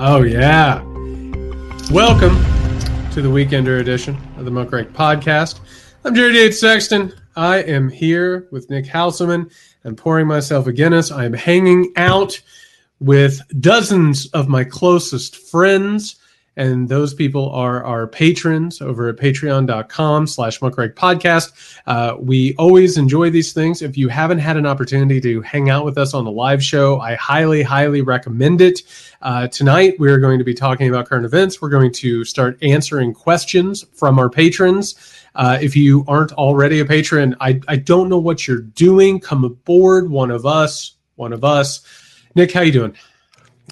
Oh, yeah. Welcome to the Weekender edition of the Muckrake Podcast. I'm Jared Yates Sexton. I am here with Nick Hauselman and pouring myself a Guinness. I am hanging out with dozens of my closest friends and those people are our patrons over at patreon.com slash podcast uh, we always enjoy these things. If you haven't had an opportunity to hang out with us on the live show i highly highly recommend it. Uh, tonight we're going to be talking about current events. We're going to start answering questions from our patrons. Uh, if you aren't already a patron I, I don't know what you're doing. Come aboard one of us one of us. Nick how you doing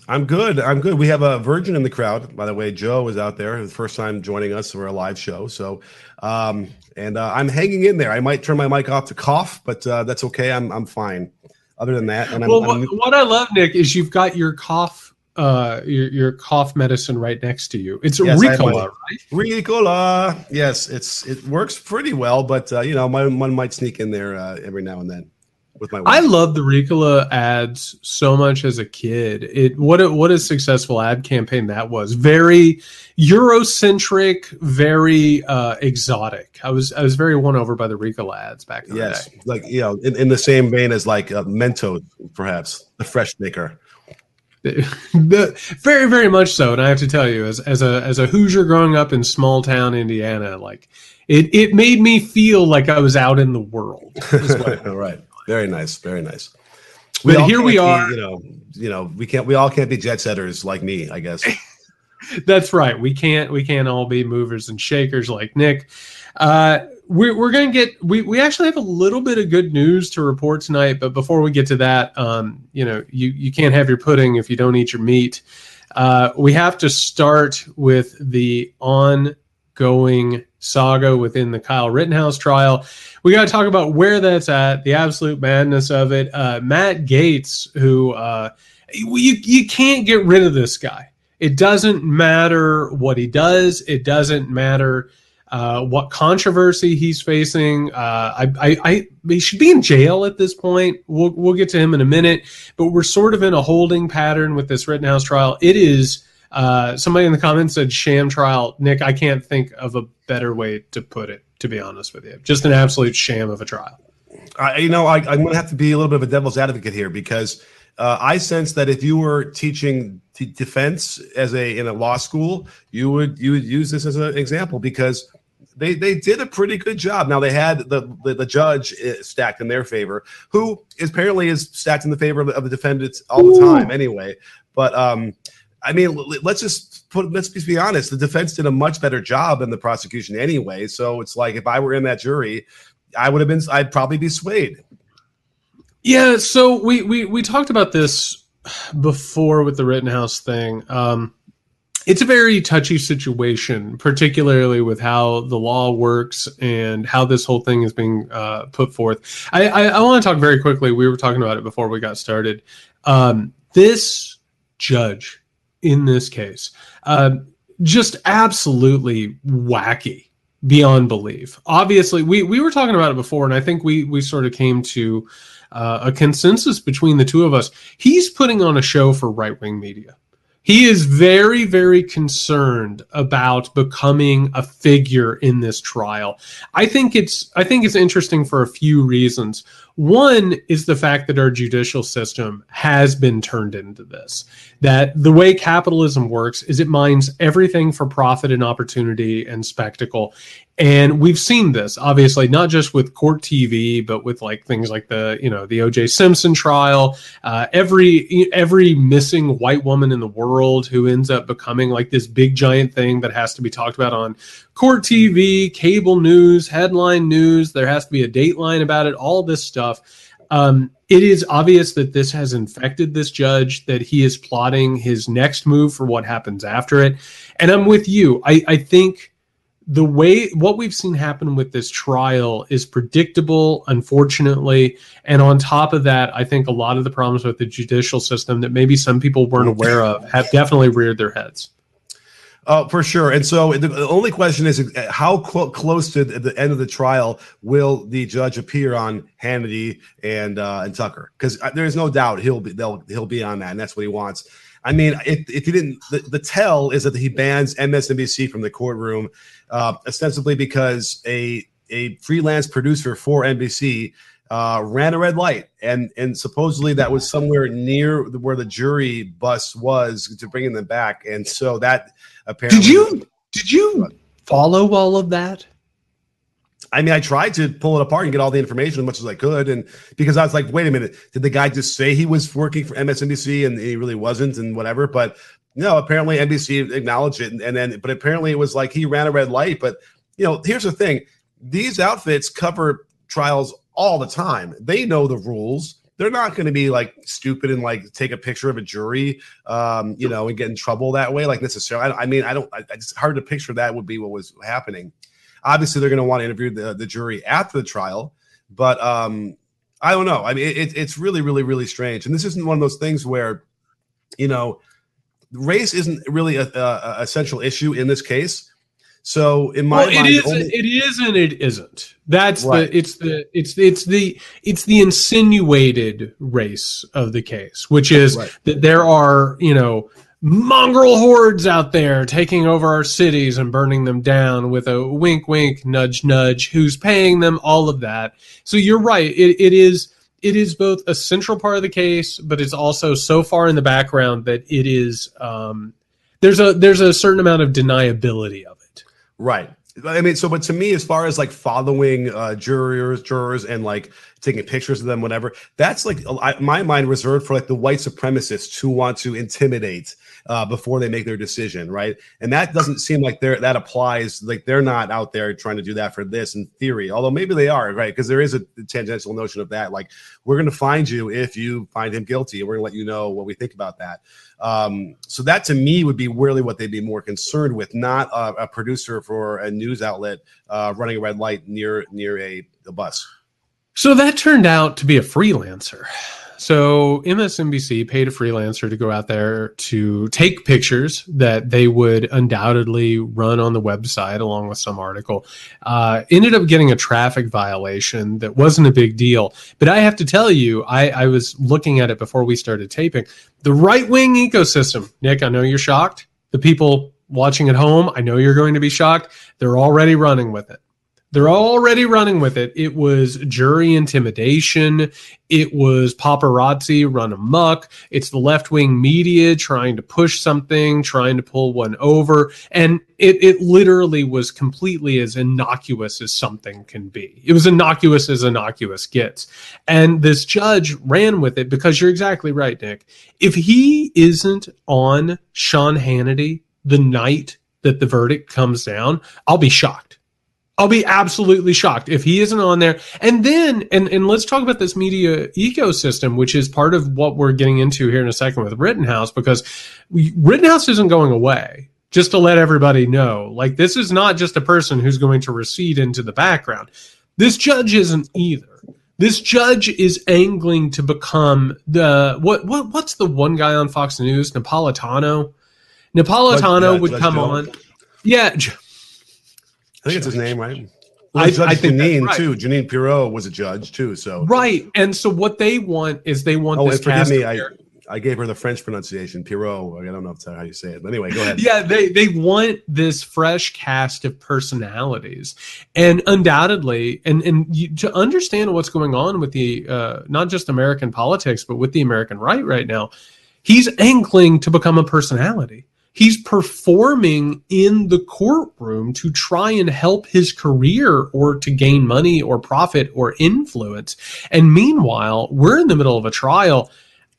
I'm good. I'm good. We have a virgin in the crowd, by the way. Joe is out there, the first time joining us for a live show. So, um, and uh, I'm hanging in there. I might turn my mic off to cough, but uh, that's okay. I'm I'm fine. Other than that, and I'm, well, I'm, what I love, Nick, is you've got your cough, uh, your, your cough medicine right next to you. It's yes, Ricola, right? Ricola. Yes, it's it works pretty well, but uh, you know, my, one might sneak in there uh, every now and then with my. Wife. I love the Ricola ads so much as a kid. It what a, what a successful ad campaign that was. Very Eurocentric, very uh, exotic. I was I was very won over by the Ricola ads back in yes, like you know, in, in the same vein as like uh, Mentos, perhaps the fresh maker. the, very very much so and i have to tell you as, as a as a hoosier growing up in small town indiana like it it made me feel like i was out in the world right very nice. Very nice. We but here we are. Be, you know, you know, we can't. We all can't be jet setters like me. I guess. That's right. We can't. We can't all be movers and shakers like Nick. Uh, we're we're gonna get. We we actually have a little bit of good news to report tonight. But before we get to that, um, you know, you you can't have your pudding if you don't eat your meat. Uh, we have to start with the ongoing saga within the Kyle Rittenhouse trial. We got to talk about where that's at, the absolute madness of it. Uh, Matt Gaetz, who uh, you you can't get rid of this guy. It doesn't matter what he does. It doesn't matter uh, what controversy he's facing. Uh, I, I, I, he should be in jail at this point. We'll, we'll get to him in a minute, but we're sort of in a holding pattern with this Rittenhouse trial. It is uh, somebody in the comments said sham trial. Nick, I can't think of a better way to put it, to be honest with you. Just an absolute sham of a trial. I, you know, I, am going to have to be a little bit of a devil's advocate here because uh, I sense that if you were teaching t- defense as a in a law school, you would you would use this as an example because they they did a pretty good job. Now they had the the, the judge uh, stacked in their favor, who is apparently is stacked in the favor of, of the defendants all the time anyway. But um, I mean, let's just put let's just be honest. The defense did a much better job than the prosecution anyway. So it's like if I were in that jury, I would have been. I'd probably be swayed. Yeah. So we we we talked about this before with the Rittenhouse thing. Um, it's a very touchy situation, particularly with how the law works and how this whole thing is being uh, put forth. I, I, I want to talk very quickly. We were talking about it before we got started. Um, this judge in this case. Uh, just absolutely wacky beyond belief. Obviously, we we were talking about it before, and I think we we sort of came to uh, a consensus between the two of us. He's putting on a show for right wing media. He is very, very concerned about becoming a figure in this trial. I think it's I think it's interesting for a few reasons. One is the fact that our judicial system has been turned into this. That the way capitalism works is it mines everything for profit and opportunity and spectacle. And we've seen this, obviously, not just with court TV, but with like things like the, you know, the OJ Simpson trial. Uh, every every missing white woman in the world who ends up becoming like this big giant thing that has to be talked about on court TV, cable news, headline news. There has to be a dateline about it. All this stuff. Um, it is obvious that this has infected this judge. That he is plotting his next move for what happens after it. And I'm with you. I, I think the way what we've seen happen with this trial is predictable unfortunately and on top of that i think a lot of the problems with the judicial system that maybe some people weren't aware of have definitely reared their heads Oh, for sure. And so the only question is how cl- close to the end of the trial will the judge appear on Hannity and uh, and Tucker? Because uh, there is no doubt he'll be they'll he'll be on that, and that's what he wants. I mean, if, if he didn't, the, the tell is that he bans MSNBC from the courtroom, uh, ostensibly because a a freelance producer for NBC uh, ran a red light, and and supposedly that was somewhere near where the jury bus was to bringing them back, and so that apparently. Did you did you follow all of that? I mean, I tried to pull it apart and get all the information as much as I could, and because I was like, wait a minute, did the guy just say he was working for MSNBC and he really wasn't, and whatever? But no, apparently NBC acknowledged it, and, and then but apparently it was like he ran a red light. But you know, here's the thing: these outfits cover trials all the time. They know the rules. They're not going to be like stupid and like take a picture of a jury, um, you know, and get in trouble that way. Like necessarily, I, I mean, I don't. I, it's hard to picture that would be what was happening. Obviously, they're going to want to interview the, the jury after the trial, but um, I don't know. I mean, it, it's really, really, really strange. And this isn't one of those things where, you know, race isn't really a, a, a central issue in this case so in my well, mind, it is. Only- it is, and it isn't. That's right. the. It's the. It's it's the. It's the insinuated race of the case, which is right. that there are you know mongrel hordes out there taking over our cities and burning them down with a wink, wink, nudge, nudge. Who's paying them? All of that. So you're right. It, it is. It is both a central part of the case, but it's also so far in the background that it is. Um, there's a there's a certain amount of deniability of it. Right. I mean, so, but to me, as far as like following uh, jurors, jurors, and like taking pictures of them, whatever, that's like I, my mind reserved for like the white supremacists who want to intimidate uh, before they make their decision, right? And that doesn't seem like they're that applies. Like they're not out there trying to do that for this in theory, although maybe they are, right? Because there is a tangential notion of that. Like we're going to find you if you find him guilty, and we're going to let you know what we think about that. Um, so that to me would be really what they'd be more concerned with, not a, a producer for a news outlet uh, running a red light near near a, a bus. So that turned out to be a freelancer. So MSNBC paid a freelancer to go out there to take pictures that they would undoubtedly run on the website along with some article. Uh, ended up getting a traffic violation that wasn't a big deal. But I have to tell you, I, I was looking at it before we started taping. The right wing ecosystem, Nick, I know you're shocked. The people watching at home, I know you're going to be shocked. They're already running with it. They're already running with it. It was jury intimidation. It was paparazzi run amok. It's the left wing media trying to push something, trying to pull one over. And it, it literally was completely as innocuous as something can be. It was innocuous as innocuous gets. And this judge ran with it because you're exactly right, Nick. If he isn't on Sean Hannity the night that the verdict comes down, I'll be shocked. I'll be absolutely shocked if he isn't on there. And then, and, and let's talk about this media ecosystem, which is part of what we're getting into here in a second with Rittenhouse, because we, Rittenhouse isn't going away. Just to let everybody know, like this is not just a person who's going to recede into the background. This judge isn't either. This judge is angling to become the what what what's the one guy on Fox News, Napolitano? Napolitano yeah, would come on. Yeah, I think it's his name, right? Well, I, Judge I think Jeanine right. too. Jeanine Pirro was a judge too. So right, and so what they want is they want. Oh, this forgive me, I, I gave her the French pronunciation, Pirro. I don't know if that's how you say it, but anyway, go ahead. yeah, they they want this fresh cast of personalities, and undoubtedly, and and you, to understand what's going on with the uh, not just American politics, but with the American right right now, he's angling to become a personality he's performing in the courtroom to try and help his career or to gain money or profit or influence. And meanwhile, we're in the middle of a trial.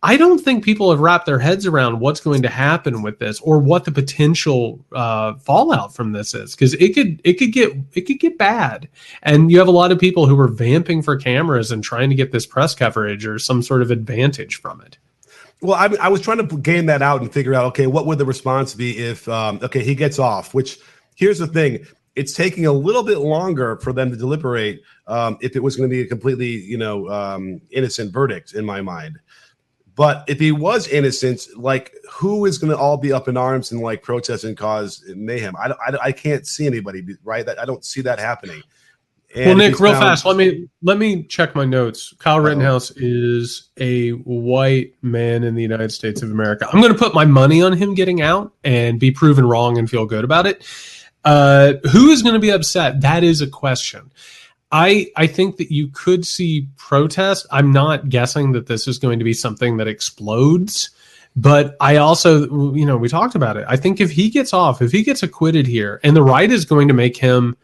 I don't think people have wrapped their heads around what's going to happen with this or what the potential uh, fallout from this is because it could it could get it could get bad and you have a lot of people who are vamping for cameras and trying to get this press coverage or some sort of advantage from it. Well, I, I, was trying to game that out and figure out, okay, what would the response be if, um, okay, he gets off? Which here's the thing: it's taking a little bit longer for them to deliberate um, if it was going to be a completely, you know, um, innocent verdict in my mind. But if he was innocent, like who is going to all be up in arms and like protest and cause mayhem? I, I, I can't see anybody, right? That I don't see that happening. Well, Nick, real found- fast. Let me let me check my notes. Kyle Rittenhouse is a white man in the United States of America. I'm going to put my money on him getting out and be proven wrong and feel good about it. Uh, who is going to be upset? That is a question. I I think that you could see protest. I'm not guessing that this is going to be something that explodes, but I also you know we talked about it. I think if he gets off, if he gets acquitted here, and the right is going to make him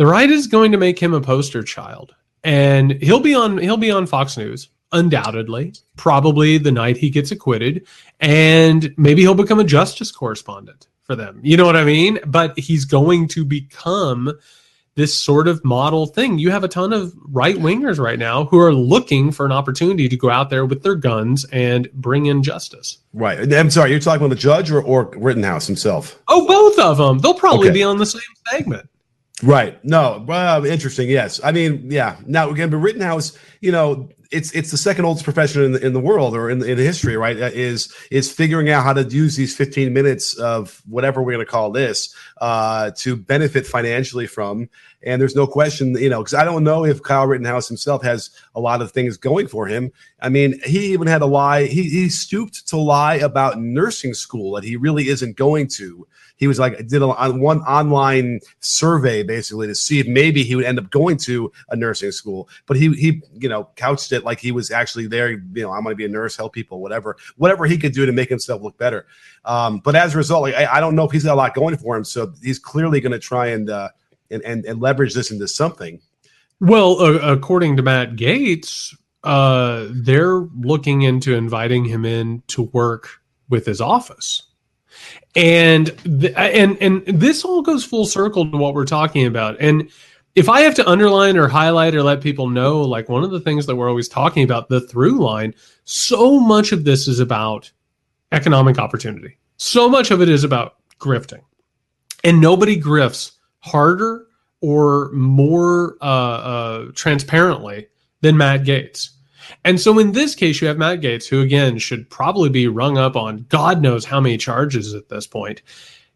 the right is going to make him a poster child and he'll be on he'll be on fox news undoubtedly probably the night he gets acquitted and maybe he'll become a justice correspondent for them you know what i mean but he's going to become this sort of model thing you have a ton of right wingers right now who are looking for an opportunity to go out there with their guns and bring in justice Right. I'm sorry, you're talking about the judge or, or Rittenhouse himself? oh both of them they'll probably Okay. be on the same segment Right. No. Well, interesting. Yes. I mean, yeah. Now again, but Rittenhouse, you know, it's it's the second oldest profession in the, in the world or in, in the history, right? Uh, Is is figuring out how to use these 15 minutes of whatever we're going to call this uh, to benefit financially from. And there's no question, you know, because I don't know if Kyle Rittenhouse himself has a lot of things going for him. I mean, he even had a lie. He, he stooped to lie about nursing school that he really isn't going to. He was like, did a, one online survey basically to see if maybe he would end up going to a nursing school. But he, he, you know, couched it like he was actually there. You know, I'm going to be a nurse, help people, whatever, whatever he could do to make himself look better. Um, but as a result, like, I, I don't know if he's got a lot going for him. So he's clearly going to try and, uh, and, and, and leverage this into something. Well, uh, according to Matt Gaetz, uh, they're looking into inviting him in to work with his office, and th- and and this all goes full circle to what we're talking about. And if I have to underline or highlight or let people know, like one of the things that we're always talking about, the through line, so much of this is about economic opportunity. So much of it is about grifting, and nobody grifts harder or more uh, uh, transparently than Matt Gaetz. And so in this case, you have Matt Gaetz, who again should probably be rung up on God knows how many charges at this point.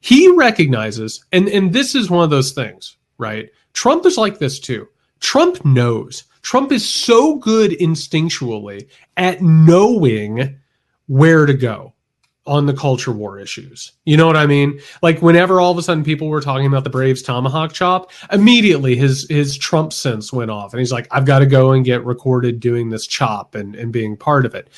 He recognizes, and, and this is one of those things, right? Trump is like this too. Trump knows. Trump is so good instinctually at knowing where to go on the culture war issues. You know what I mean? Like whenever all of a sudden people were talking about the Braves tomahawk chop, immediately his his Trump sense went off and he's like, I've got to go and get recorded doing this chop and, and being part of it.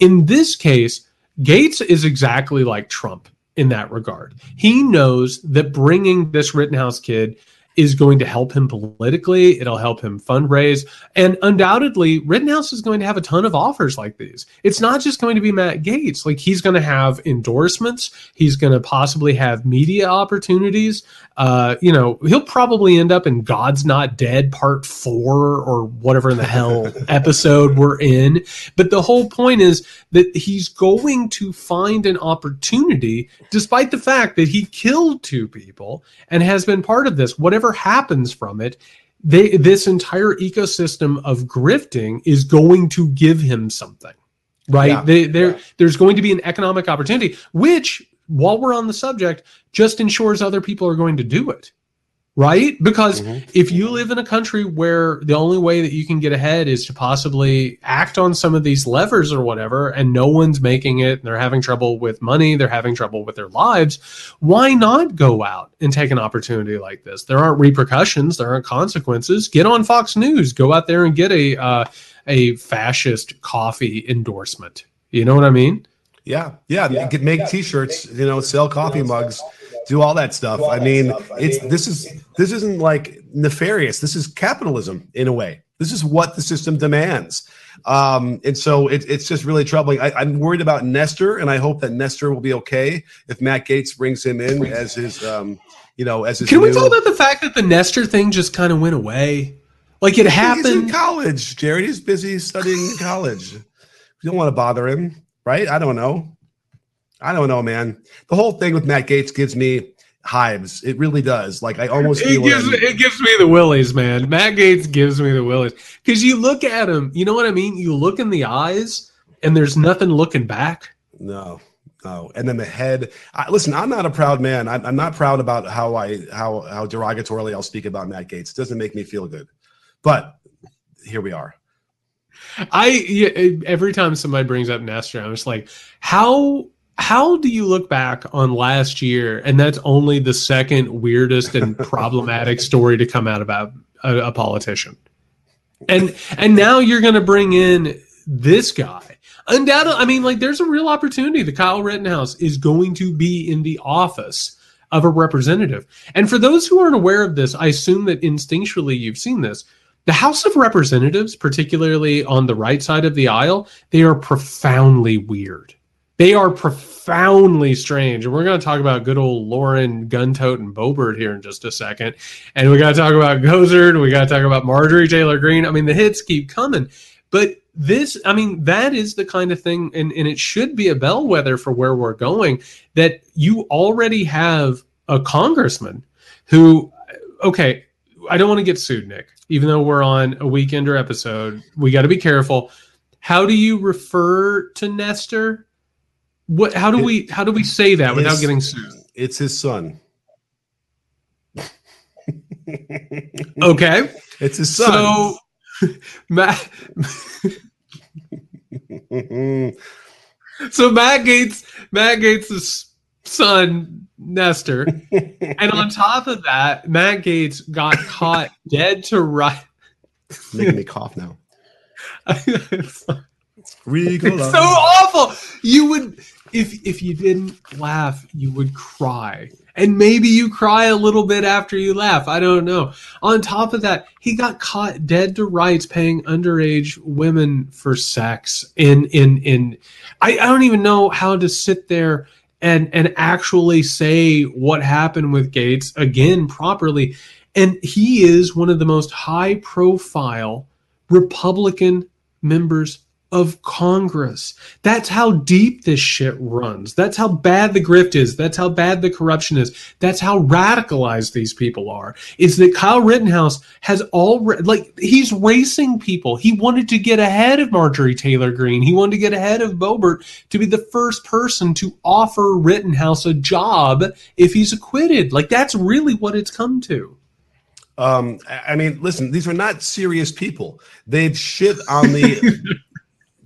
In this case, Gaetz is exactly like Trump in that regard. He knows that bringing this Rittenhouse kid is going to help him politically. It'll help him fundraise. And undoubtedly, Rittenhouse is going to have a ton of offers like these. It's not just going to be Matt Gaetz. Like he's going to have endorsements. He's going to possibly have media opportunities. Uh, you know, he'll probably end up in God's Not Dead Part Four or whatever in the hell episode we're in. But the whole point is that he's going to find an opportunity, despite the fact that he killed two people and has been part of this. Whatever happens from it, they, this entire ecosystem of grifting is going to give him something, right? Yeah. They, there, there's going to be an economic opportunity, which, while we're on the subject, just ensures other people are going to do it, right? Because Mhm. if you live in a country where the only way that you can get ahead is to possibly act on some of these levers or whatever, and no one's making it, and they're having trouble with money, they're having trouble with their lives, why not go out and take an opportunity like this? There aren't repercussions, there aren't consequences. Get on Fox News, go out there and get a uh, a fascist coffee endorsement. You know what I mean? Yeah, yeah. Get, make T-shirts, you know, sell coffee mugs, do all that stuff. I mean, it's this is this isn't like nefarious. This is capitalism in a way. This is what the system demands, um, and so it, it's just really troubling. I, I'm worried about Nestor, and I hope that Nestor will be okay if Matt Gaetz brings him in as his, um, you know, as his. Can we new- talk about the fact that the Nestor thing just kind of went away? Like it He's in happened. college, Jared. He's busy studying in college. You don't want to bother him, right? I don't know. I don't know, man. The whole thing with Matt Gaetz gives me hives. It really does. Like I almost It gives, him- it gives me the willies, man. Matt Gaetz gives me the willies. Because you look at him, you know what I mean? You look in the eyes, and there's nothing looking back. no. no. and then the head. I, listen, I'm not a proud man. I'm, I'm, not proud about how I how how derogatorily I'll speak about Matt Gaetz. It doesn't make me feel good. But here we are. I every time somebody brings up Nestor, I'm just like, how how do you look back on last year and that's only the second weirdest and problematic story to come out about a, a politician? And and now you're going to bring in this guy. Undoubtedly, I mean, like, there's a real opportunity that Kyle Rittenhouse is going to be in the office of a representative. And for those who aren't aware of this, I assume that instinctually you've seen this. The House of Representatives, particularly on the right side of the aisle, they are profoundly weird. They are profoundly strange. And we're going to talk about good old Lauren Guntote and Boebert here in just a second. And we got to talk about Gosar. We got to talk about Marjorie Taylor Greene. I mean, the hits keep coming. But this, I mean, that is the kind of thing, and, and it should be a bellwether for where we're going that you already have a congressman who, okay, I don't want to get sued, Nick, even though we're on a weekender episode. We got to be careful. How do you refer to Nestor? What? How do we? How do we say that without getting sued? It's his son. okay, it's his son. So Matt. so Matt Gaetz, Matt Gaetz' son Nestor, and on top of that, Matt Gaetz got caught dead to right. Making me cough now. it's, it's so awful. You would if if you didn't laugh, you would cry. And maybe you cry a little bit after you laugh. I don't know. On top of that, he got caught dead to rights paying underage women for sex. In in in I, I don't even know how to sit there and and actually say what happened with Gaetz again properly. And he is one of the most high profile Republican members of Congress. That's how deep this shit runs. That's how bad the grift is. That's how bad the corruption is. That's how radicalized these people are. Is that Kyle Rittenhouse has already, like, he's racing people. He wanted to get ahead of Marjorie Taylor Greene. He wanted to get ahead of Boebert to be the first person to offer Rittenhouse a job if he's acquitted. Like, that's really what it's come to. Um, I mean, listen, these are not serious people. They've shit on the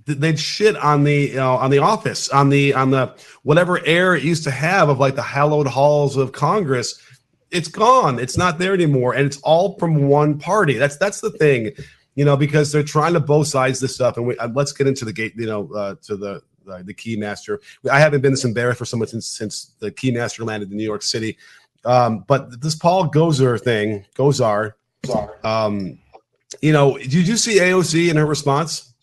they'd shit on the you know on the office on the on the whatever air it used to have of like the hallowed halls of congress. It's gone. It's not there anymore and it's all from one party. That's that's the thing you know because they're trying to both sides this stuff and we, uh, let's get into the gate you know uh, to the uh, the keymaster. I haven't been this embarrassed for someone since since the keymaster landed in new york city. Um, but this paul gosar thing gosar um, you know did you see aoc in her response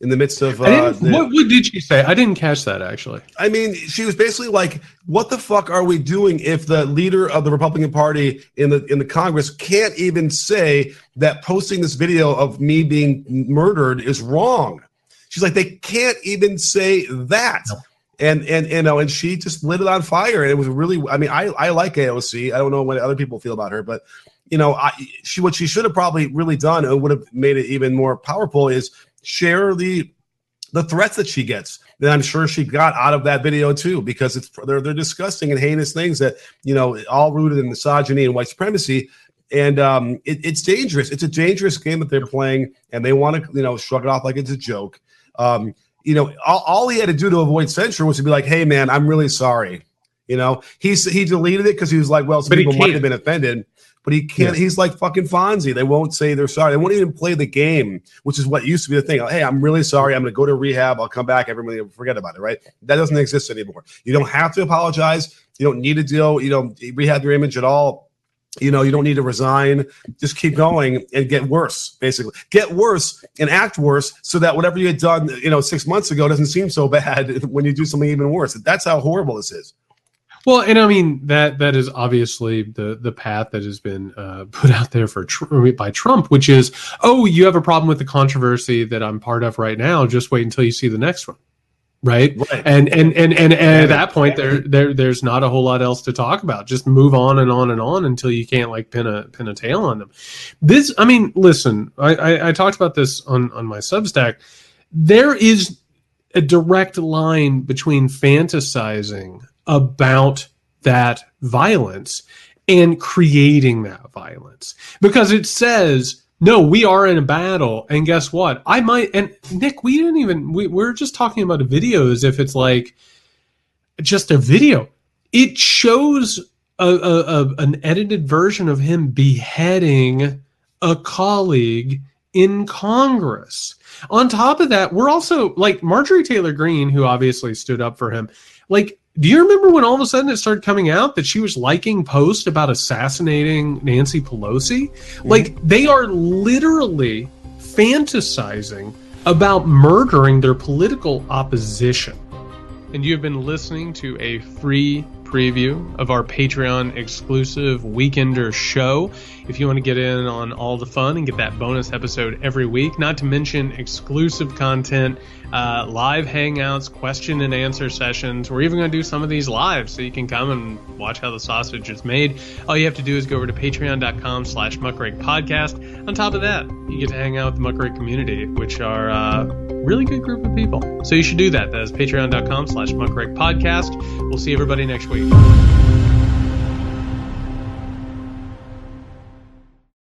in the midst of uh, the, what, what did she say? I didn't catch that actually. I mean, she was basically like, "What the fuck are we doing if the leader of the Republican Party in the in the Congress can't even say that posting this video of me being murdered is wrong?" She's like, "They can't even say that." No. And and you know, and she just lit it on fire, and it was really. I mean, I I like AOC. I don't know what other people feel about her, but you know, I, she what she should have probably really done and would have made it even more powerful is share the the threats that she gets that I'm sure she got out of that video too, because it's they're they're disgusting and heinous things that you know all rooted in misogyny and white supremacy. And um, it, it's dangerous. It's a dangerous game that they're playing, and they want to you know shrug it off like it's a joke. Um, you know, all, all he had to do to avoid censure was to be like, "Hey, man, I'm really sorry." You know, he's he deleted it because he was like, "Well, some but people might have been offended." But he can't. He's like fucking Fonzie. They won't say they're sorry. They won't even play the game, which is what used to be the thing. Hey, I'm really sorry. I'm going to go to rehab. I'll come back. Everybody forget about it. Right? That doesn't exist anymore. You don't have to apologize. You don't need to deal. You know, rehab your image at all. You know, you don't need to resign. Just keep going and get worse. Basically, get worse and act worse, so that whatever you had done, you know, six months ago doesn't seem so bad when you do something even worse. That's how horrible this is. Well, and I mean that that is obviously the the path that has been uh, put out there for by Trump, which is, oh, you have a problem with the controversy that I'm part of right now. Just wait until you see the next one, right? right. And, and and and and at that point, there there there's not a whole lot else to talk about. Just move on and on and on until you can't like pin a pin a tail on them. This, I mean, listen, I I, I talked about this on on my Substack. There is a direct line between fantasizing about that violence and creating that violence. Because it says no we are in a battle and guess what? I might and nick we didn't even we, we're just talking about a video as if it's like just a video. It shows a, a, a an edited version of him beheading a colleague in congress. On top of that we're also like marjorie taylor greene who obviously stood up for him like do you remember when all of a sudden it started coming out that she was liking posts about assassinating Nancy Pelosi? Mm-hmm. Like they are literally fantasizing about murdering their political opposition. And you have been listening to a free preview of our Patreon exclusive Weekender show. If you want to get in on all the fun and get that bonus episode every week, not to mention exclusive content, uh, live hangouts, question and answer sessions. We're even going to do some of these live so you can come and watch how the sausage is made. All you have to do is go over to patreon.com slash muckrake podcast. On top of that, you get to hang out with the muckrake community, which are uh, really good group of people. So you should do that. That is patreon.com slash muckrake podcast. We'll see everybody next week week.